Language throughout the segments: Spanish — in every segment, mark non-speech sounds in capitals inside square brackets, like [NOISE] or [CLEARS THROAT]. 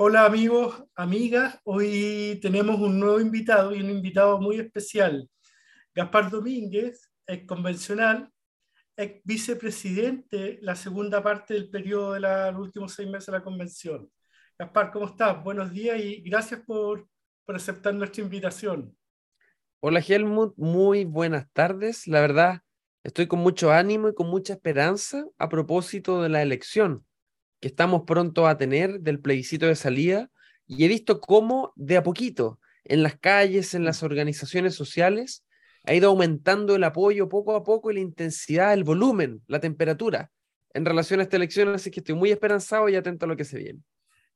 Hola amigos, amigas. Hoy tenemos un nuevo invitado y un invitado muy especial. Gaspar Domínguez, ex convencional, ex vicepresidente la segunda parte del periodo de los últimos seis meses de la convención. Gaspar, ¿cómo estás? Buenos días y gracias por, por aceptar nuestra invitación. Hola Helmut, muy buenas tardes. La verdad, estoy con mucho ánimo y con mucha esperanza a propósito de la elección que estamos pronto a tener del plebiscito de salida y he visto cómo de a poquito en las calles, en las organizaciones sociales, ha ido aumentando el apoyo poco a poco y la intensidad, el volumen, la temperatura en relación a esta elección, así que estoy muy esperanzado y atento a lo que se viene.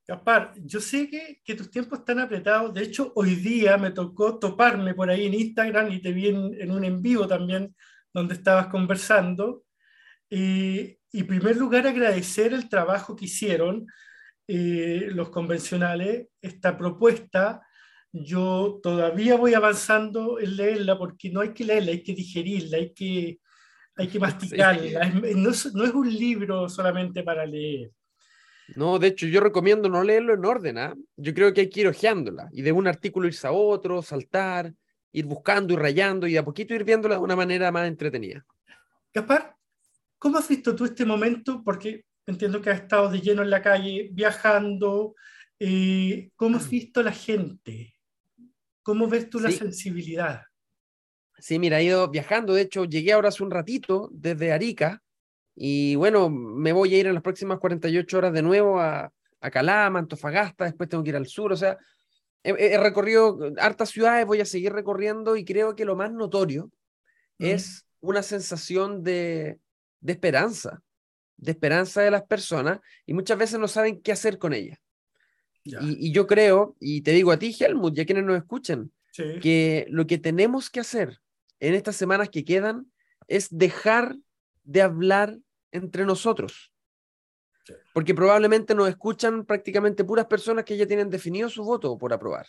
Gaspar, yo sé que, que tus tiempos están apretados, de hecho hoy día me tocó toparme por ahí en Instagram y te vi en, un en vivo también donde estabas conversando. Y, y en primer lugar, agradecer el trabajo que hicieron eh, los convencionales. Esta propuesta, yo todavía voy avanzando en leerla porque no hay que leerla, hay que digerirla, hay que, hay que masticarla. No, es, no, es, un libro solamente para leer. No, de hecho, yo recomiendo no leerlo en orden. ¿ah? Yo creo que hay que ir hojeándola y de un artículo irse a otro, saltar, ir buscando y rayando y a poquito ir viéndola de una manera más entretenida. Gaspar, ¿Cómo has visto tú este momento? Porque entiendo que has estado de lleno en la calle, viajando. Eh, ¿Cómo has mm. visto la gente? ¿Cómo ves tú la sensibilidad? Sí, mira, he ido viajando. De hecho, llegué ahora hace un ratito desde Arica y bueno, me voy a ir en las próximas 48 horas de nuevo a, a Calama, Antofagasta, después tengo que ir al sur. O sea, he, recorrido hartas ciudades, voy a seguir recorriendo y creo que lo más notorio es una sensación de, de esperanza, de esperanza de las personas y muchas veces no saben qué hacer con ella. Y, yo creo, y te digo a ti, Helmut, y a quienes nos escuchan, que lo que tenemos que hacer en estas semanas que quedan es dejar de hablar entre nosotros. Porque probablemente nos escuchan prácticamente puras personas que ya tienen definido su voto por aprobar.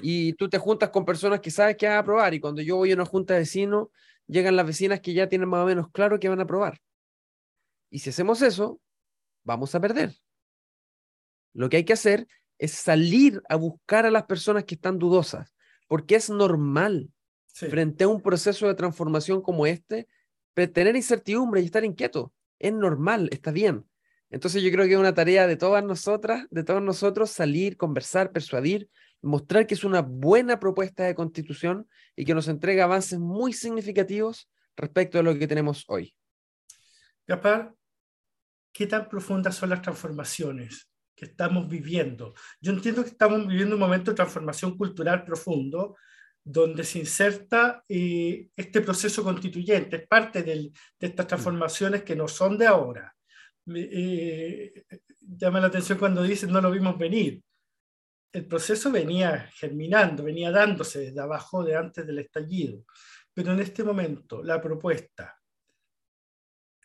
Y tú te juntas con personas que sabes que van a aprobar. Y cuando yo voy a una junta de vecinos, llegan las vecinas que ya tienen más o menos claro que van a aprobar. Y si hacemos eso, vamos a perder. Lo que hay que hacer es salir a buscar a las personas que están dudosas, porque es normal frente a un proceso de transformación como este, tener incertidumbre y estar inquieto. Es normal, está bien. Entonces yo creo que es una tarea de todas nosotras, de todos nosotros, salir, conversar, persuadir, mostrar que es una buena propuesta de constitución y que nos entrega avances muy significativos respecto a lo que tenemos hoy. Gaspar, ¿qué tan profundas son las transformaciones que estamos viviendo? Yo entiendo que estamos viviendo un momento de transformación cultural profundo, donde se inserta eh, este proceso constituyente, es parte de estas transformaciones que no son de ahora. Eh, llama la atención cuando dicen no lo vimos venir el proceso venía germinando, venía dándose desde abajo de antes del estallido. Pero en este momento, la propuesta,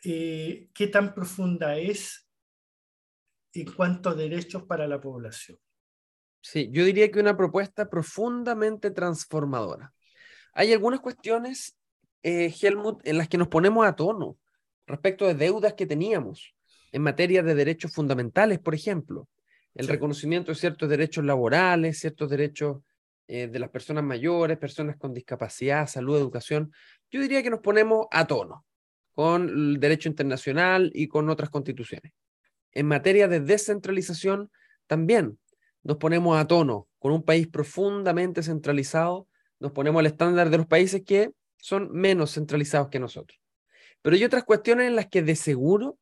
eh, ¿qué tan profunda es en cuanto a derechos para la población? Sí, yo diría que una propuesta profundamente transformadora. Hay algunas cuestiones, eh, Helmut, en las que nos ponemos a tono respecto de deudas que teníamos en materia de derechos fundamentales, por ejemplo el reconocimiento de ciertos derechos laborales, ciertos derechos eh, de las personas mayores, personas con discapacidad, salud, educación. Yo diría que nos ponemos a tono con el derecho internacional y con otras constituciones. En materia de descentralización, también nos ponemos a tono con un país profundamente centralizado, nos ponemos al estándar de los países que son menos centralizados que nosotros. Pero hay otras cuestiones en las que de seguro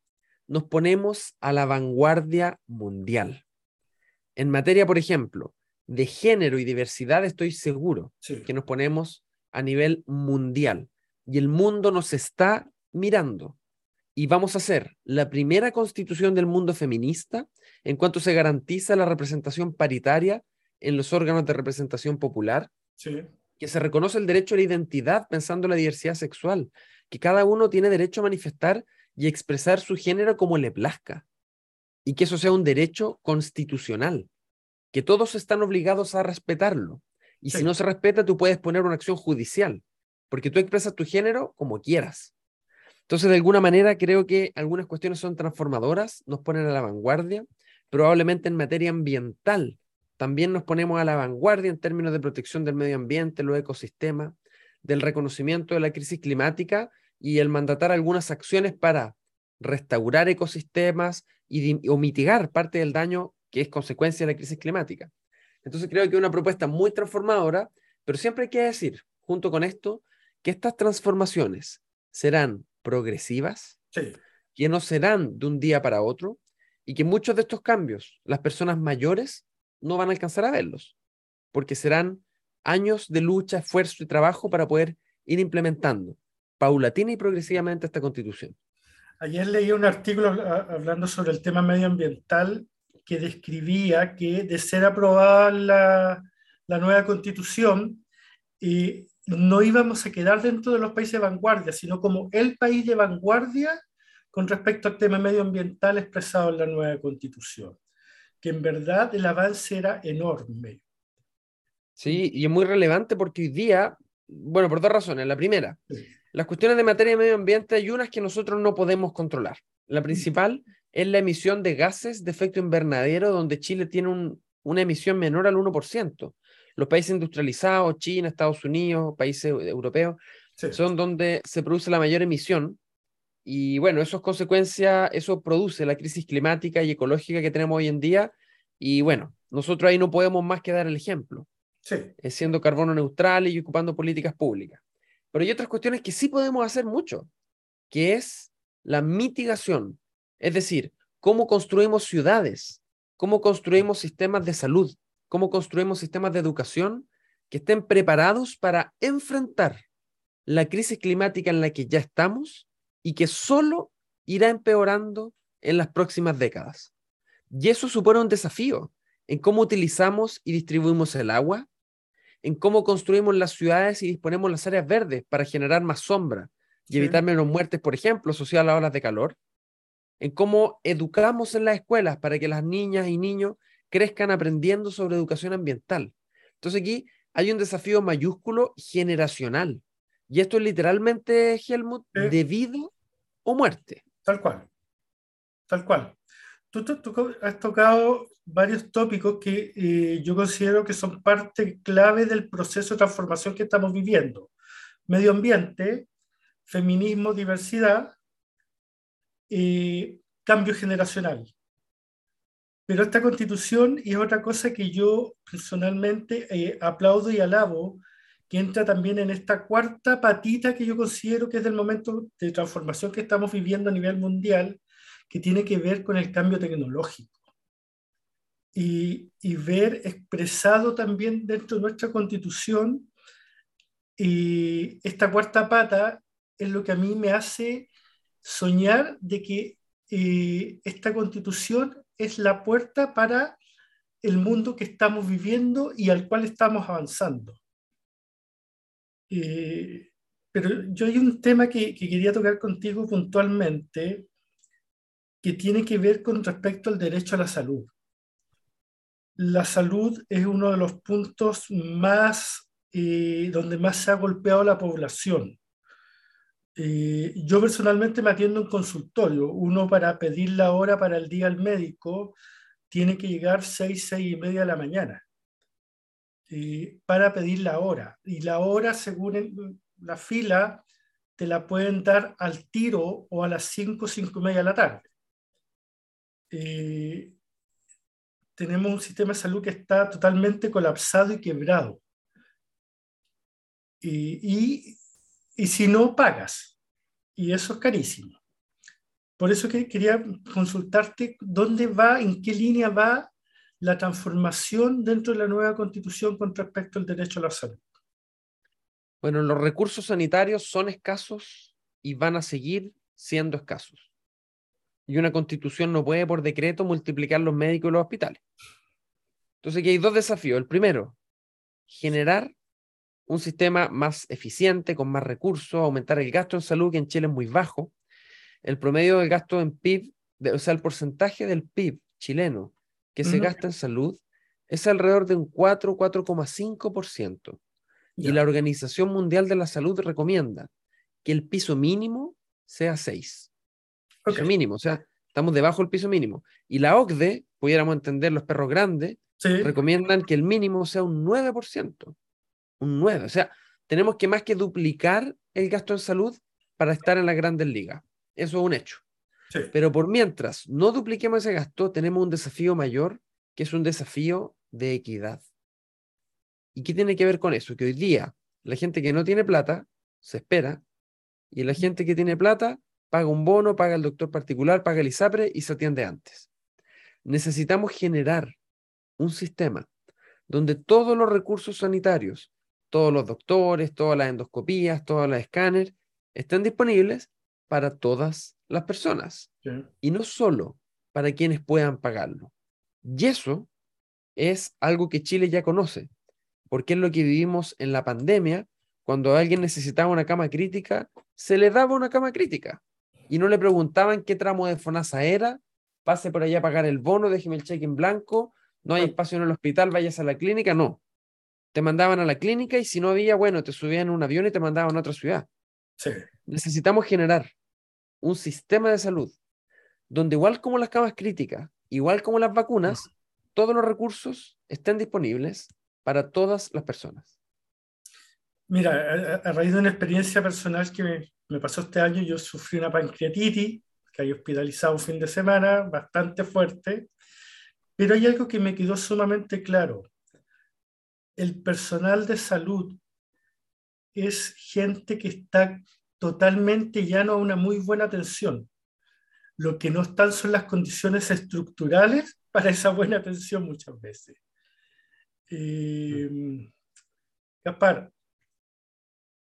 nos ponemos a la vanguardia mundial. En materia, por ejemplo, de género y diversidad, estoy seguro que nos ponemos a nivel mundial y el mundo nos está mirando. Y vamos a hacer la primera constitución del mundo feminista en cuanto se garantiza la representación paritaria en los órganos de representación popular, que se reconoce el derecho a la identidad pensando en la diversidad sexual, que cada uno tiene derecho a manifestar y expresar su género como le plazca y que eso sea un derecho constitucional, que todos están obligados a respetarlo. Y si no se respeta, tú puedes poner una acción judicial, porque tú expresas tu género como quieras. Entonces, de alguna manera, creo que algunas cuestiones son transformadoras, nos ponen a la vanguardia, probablemente en materia ambiental. También nos ponemos a la vanguardia en términos de protección del medio ambiente, los ecosistemas, del reconocimiento de la crisis climática y el mandatar algunas acciones para restaurar ecosistemas y, o mitigar parte del daño que es consecuencia de la crisis climática. Entonces creo que es una propuesta muy transformadora, pero siempre hay que decir, junto con esto, que estas transformaciones serán progresivas, que no serán de un día para otro y que muchos de estos cambios las personas mayores no van a alcanzar a verlos, porque serán años de lucha, esfuerzo y trabajo para poder ir implementando paulatina y progresivamente esta constitución. Ayer leí un artículo hablando sobre el tema medioambiental que describía que de ser aprobada la, la nueva constitución, y no íbamos a quedar dentro de los países de vanguardia, sino como el país de vanguardia con respecto al tema medioambiental expresado en la nueva constitución, que en verdad el avance era enorme. Sí, y es muy relevante porque hoy día, bueno, por dos razones. La primera, las cuestiones de materia de medio ambiente hay unas que nosotros no podemos controlar. La principal es la emisión de gases de efecto invernadero, donde Chile tiene una emisión menor al 1%. Los países industrializados, China, Estados Unidos, países europeos, son donde se produce la mayor emisión. Y bueno, eso es consecuencia, eso produce la crisis climática y ecológica que tenemos hoy en día. Y bueno, nosotros ahí no podemos más que dar el ejemplo, sí. Eh, siendo carbono neutral y ocupando políticas públicas. Pero hay otras cuestiones que sí podemos hacer mucho, que es la mitigación, es decir, cómo construimos ciudades, cómo construimos sistemas de salud, cómo construimos sistemas de educación que estén preparados para enfrentar la crisis climática en la que ya estamos y que solo irá empeorando en las próximas décadas. Y eso supone un desafío en cómo utilizamos y distribuimos el agua, en cómo construimos las ciudades y disponemos las áreas verdes para generar más sombra y evitar menos muertes, por ejemplo, asociadas a las olas de calor, en cómo educamos en las escuelas para que las niñas y niños crezcan aprendiendo sobre educación ambiental. Entonces aquí hay un desafío mayúsculo generacional. Y esto es literalmente, Helmut, de vida o muerte. Tal cual. Tal cual. Tú, has tocado varios tópicos que eh, yo considero que son parte clave del proceso de transformación que estamos viviendo. Medio ambiente, feminismo, diversidad, eh, cambio generacional. Pero esta constitución es otra cosa que yo personalmente eh, aplaudo y alabo, que entra también en esta cuarta patita que yo considero que es del momento de transformación que estamos viviendo a nivel mundial, que tiene que ver con el cambio tecnológico. Y, y ver expresado también dentro de nuestra constitución y esta cuarta pata es lo que a mí me hace soñar de que eh, esta constitución es la puerta para el mundo que estamos viviendo y al cual estamos avanzando. Eh, pero yo hay un tema que, quería tocar contigo puntualmente que tiene que ver con respecto al derecho a la salud. La salud es uno de los puntos más eh, donde más se ha golpeado la población. Eh, yo personalmente me atiendo en consultorio. Uno para pedir la hora para el día al médico tiene que llegar seis, seis y media de la mañana eh, para pedir la hora. Y la hora, según la fila, te la pueden dar al tiro o a las cinco, cinco y media de la tarde. Eh, tenemos un sistema de salud que está totalmente colapsado y quebrado. y si no, pagas. Y eso es carísimo. Por eso que quería consultarte dónde va, en qué línea va la transformación dentro de la nueva constitución con respecto al derecho a la salud. Bueno, los recursos sanitarios son escasos y van a seguir siendo escasos. Y una constitución no puede por decreto multiplicar los médicos y los hospitales. Entonces aquí hay dos desafíos. El primero, generar un sistema más eficiente, con más recursos, aumentar el gasto en salud, que en Chile es muy bajo. El promedio del gasto en PIB, o sea, el porcentaje del PIB chileno que se gasta en salud es alrededor de un 4, 4,5%. Y la Organización Mundial de la Salud recomienda que el piso mínimo sea 6. Piso mínimo, o sea, estamos debajo del piso mínimo. Y la OCDE pudiéramos entender los perros grandes, Sí, recomiendan que el mínimo sea un 9%. Un 9%. O sea, tenemos que más que duplicar el gasto en salud para estar en las grandes ligas. Eso es un hecho. sí, Pero por mientras no dupliquemos ese gasto, tenemos un desafío mayor, que es un desafío de equidad. ¿Y qué tiene que ver con eso? Que hoy día la gente que no tiene plata se espera y la gente que tiene plata paga un bono, paga el doctor particular, paga el ISAPRE y se atiende antes. Necesitamos generar un sistema donde todos los recursos sanitarios, todos los doctores, todas las endoscopías, todas las escáneres, estén disponibles para todas las personas sí. y no solo para quienes puedan pagarlo. Y eso es algo que Chile ya conoce, porque es lo que vivimos en la pandemia, cuando alguien necesitaba una cama crítica, se le daba una cama crítica y no le preguntaban qué tramo de FONASA era, pase por allá a pagar el bono, déjeme el cheque en blanco, no hay espacio en el hospital, vayas a la clínica, no. Te mandaban a la clínica y si no había, bueno, te subían en un avión y te mandaban a otra ciudad. sí. Necesitamos generar un sistema de salud donde igual como las camas críticas, igual como las vacunas, todos los recursos estén disponibles para todas las personas. Mira, a, a raíz de una experiencia personal que me, me pasó este año, yo sufrí una pancreatitis, que hay hospitalizado un fin de semana, bastante fuerte, pero hay algo que me quedó sumamente claro. El personal de salud es gente que está totalmente llano a una muy buena atención. Lo que no están son las condiciones estructurales [LAUGHS] para esa buena atención muchas veces. Eh, Gaspar,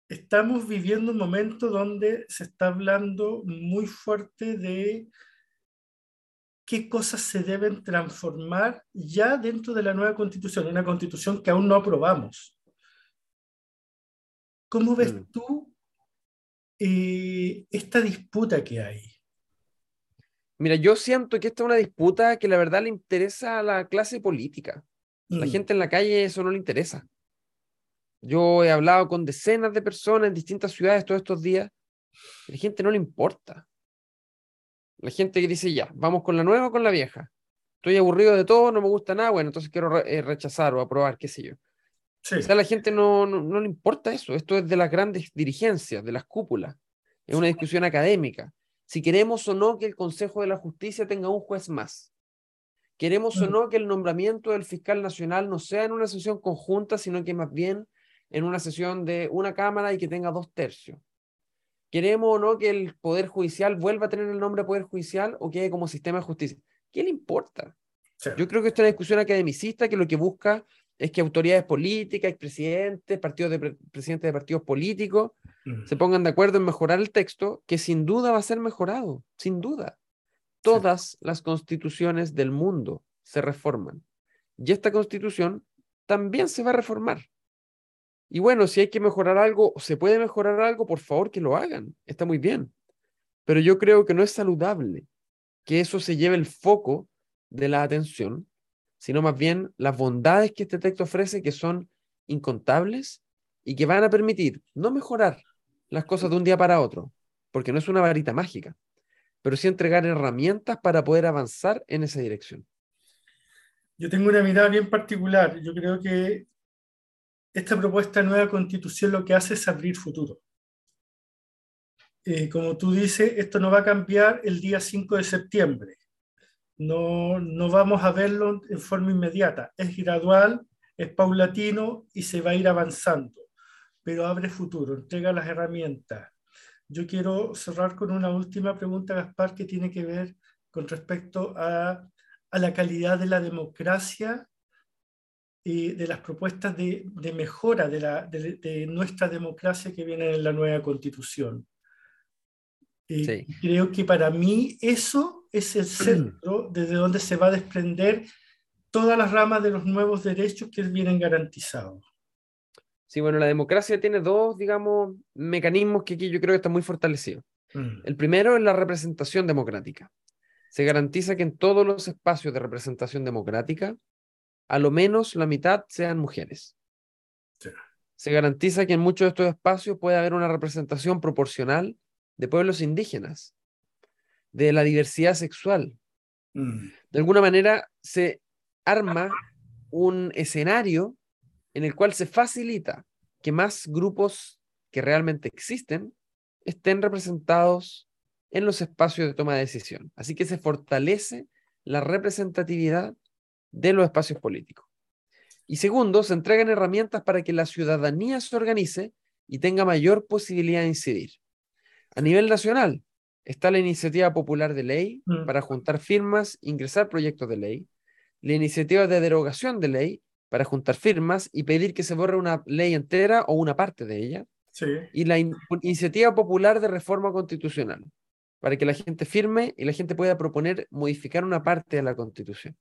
estamos viviendo un momento donde se está hablando muy fuerte de qué cosas se deben transformar ya dentro de la nueva constitución, una constitución que aún no aprobamos. ¿Cómo ves Mm. tú eh, esta disputa que hay? Mira, yo siento que esta es una disputa que la verdad le interesa a la clase política. La Mm, gente en la calle eso no le interesa. Yo he hablado con decenas de personas en distintas ciudades todos estos días. la gente no le importa. La gente que dice, ya, vamos con la nueva o con la vieja. Estoy aburrido de todo, no me gusta nada, bueno, entonces quiero re- eh, rechazar o aprobar, qué sé yo. sí, O sea, a la gente no, no, no le importa eso. Esto es de las grandes dirigencias, de las cúpulas. Es una discusión académica. Si queremos o no que el Consejo de la Justicia tenga un juez más. Queremos o no que el nombramiento del fiscal nacional no sea en una sesión conjunta, sino que más bien en una sesión de una Cámara y que tenga dos tercios. Queremos o no que el Poder Judicial vuelva a tener el nombre Poder Judicial o quede como sistema de justicia. ¿Qué le importa? sí. Yo creo que esta es una discusión academicista que lo que busca es que autoridades políticas, expresidentes, partidos de pre- presidentes de partidos políticos Mm, se pongan de acuerdo en mejorar el texto, que sin duda va a ser mejorado, sin duda. Todas las constituciones del mundo se reforman. Y esta constitución también se va a reformar. Y bueno, si hay que mejorar algo, se puede mejorar algo, por favor que lo hagan. Está muy bien. Pero yo creo que no es saludable que eso se lleve el foco de la atención, sino más bien las bondades que este texto ofrece, que son incontables y que van a permitir no mejorar las cosas de un día para otro, porque no es una varita mágica, pero sí entregar herramientas para poder avanzar en esa dirección. Yo tengo una mirada bien particular. Yo creo que esta propuesta nueva constitución lo que hace es abrir futuro. Eh, como tú dices, esto no va a cambiar el día 5 de septiembre. No, no vamos a verlo en forma inmediata. Es gradual, es paulatino y se va a ir avanzando, pero abre futuro, entrega las herramientas. Yo quiero cerrar con una última pregunta, Gaspar, que tiene que ver con respecto a la calidad de la democracia y de las propuestas de, de mejora de, la, de, de, nuestra democracia que vienen en la nueva constitución. Y Sí. Creo que para mí eso es el centro [CLEARS THROAT] desde donde se va a desprender todas las ramas de los nuevos derechos que vienen garantizados. Sí, bueno, la democracia tiene dos, digamos, mecanismos que aquí yo creo que están muy fortalecidos. Mm, El primero es la representación democrática. Se garantiza que en todos los espacios de representación democrática, a lo menos la mitad sean mujeres. Sí. Se garantiza que en muchos de estos espacios puede haber una representación proporcional de pueblos indígenas, de la diversidad sexual, Mm. De alguna manera se arma un escenario en el cual se facilita que más grupos que realmente existen estén representados en los espacios de toma de decisión. Así que se fortalece la representatividad de los espacios políticos. Y segundo, se entregan herramientas para que la ciudadanía se organice y tenga mayor posibilidad de incidir. A nivel nacional, está la iniciativa popular de ley mm. para juntar firmas, ingresar proyectos de ley, la iniciativa de derogación de ley para juntar firmas y pedir que se borre una ley entera o una parte de ella, y la iniciativa popular de reforma constitucional para que la gente firme y la gente pueda proponer modificar una parte de la constitución.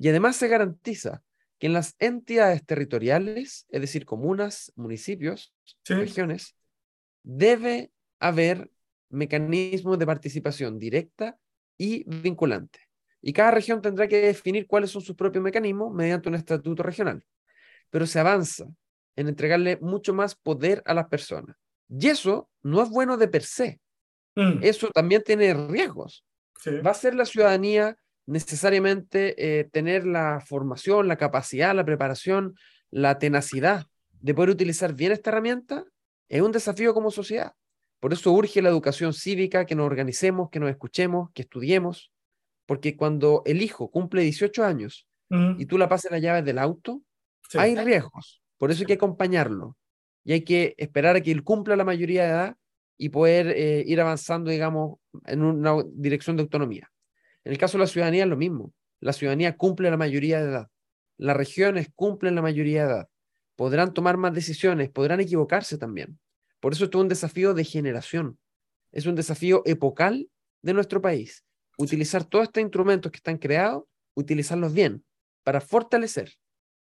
Y además se garantiza que en las entidades territoriales, es decir, comunas, municipios, regiones, debe haber mecanismos de participación directa y vinculante. Y cada región tendrá que definir cuáles son sus propios mecanismos mediante un estatuto regional. Pero se avanza en entregarle mucho más poder a las personas. Y eso no es bueno de per se. Mm. Eso también tiene riesgos. Va a ser la ciudadanía necesariamente eh, tener la formación, la capacidad, la preparación, la tenacidad de poder utilizar bien esta herramienta, es un desafío como sociedad. Por eso urge la educación cívica, que nos organicemos, que nos escuchemos, que estudiemos, porque cuando el hijo cumple 18 años y tú la pasas las llaves del auto, hay riesgos. Por eso hay que acompañarlo y hay que esperar a que él cumpla la mayoría de edad y poder eh, ir avanzando, digamos, en una dirección de autonomía. En el caso de la ciudadanía es lo mismo. La ciudadanía cumple la mayoría de edad. Las regiones cumplen la mayoría de edad. Podrán tomar más decisiones, podrán equivocarse también. Por eso esto es un desafío de generación. Es un desafío epocal de nuestro país. Utilizar todos estos instrumentos que están creados, utilizarlos bien para fortalecer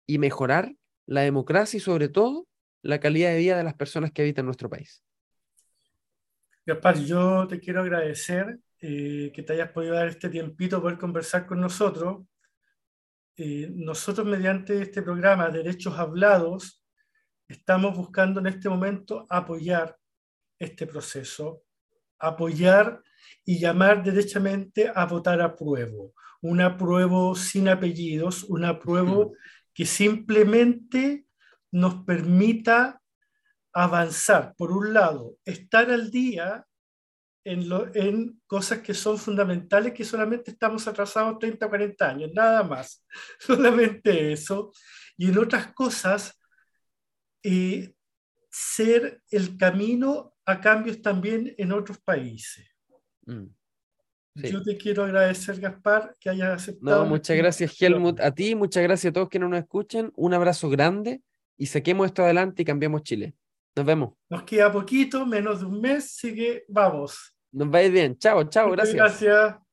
y mejorar la democracia y sobre todo la calidad de vida de las personas que habitan nuestro país. Gaspar, yo te quiero agradecer eh, que te hayas podido dar este tiempito poder conversar con nosotros. Eh, nosotros mediante este programa Derechos Hablados estamos buscando en este momento apoyar este proceso, apoyar y llamar derechamente a votar a prueba. Un apruebo sin apellidos, un apruebo que simplemente nos permita avanzar. Por un lado, estar al día en, en, cosas que son fundamentales, que solamente estamos atrasados 30 o 40 años, nada más, [LAUGHS] solamente eso. Y en otras cosas, eh, ser el camino a cambios también en otros países. Mm. Yo te quiero agradecer, Gaspar, que hayas aceptado. No, muchas gracias, Helmut, a ti, muchas gracias a todos que no nos escuchen. Un abrazo grande y saquemos esto adelante y cambiemos Chile. Nos vemos. Nos queda poquito, menos de un mes, así que vamos. Nos va a ir bien. Chao, chao, gracias. Gracias.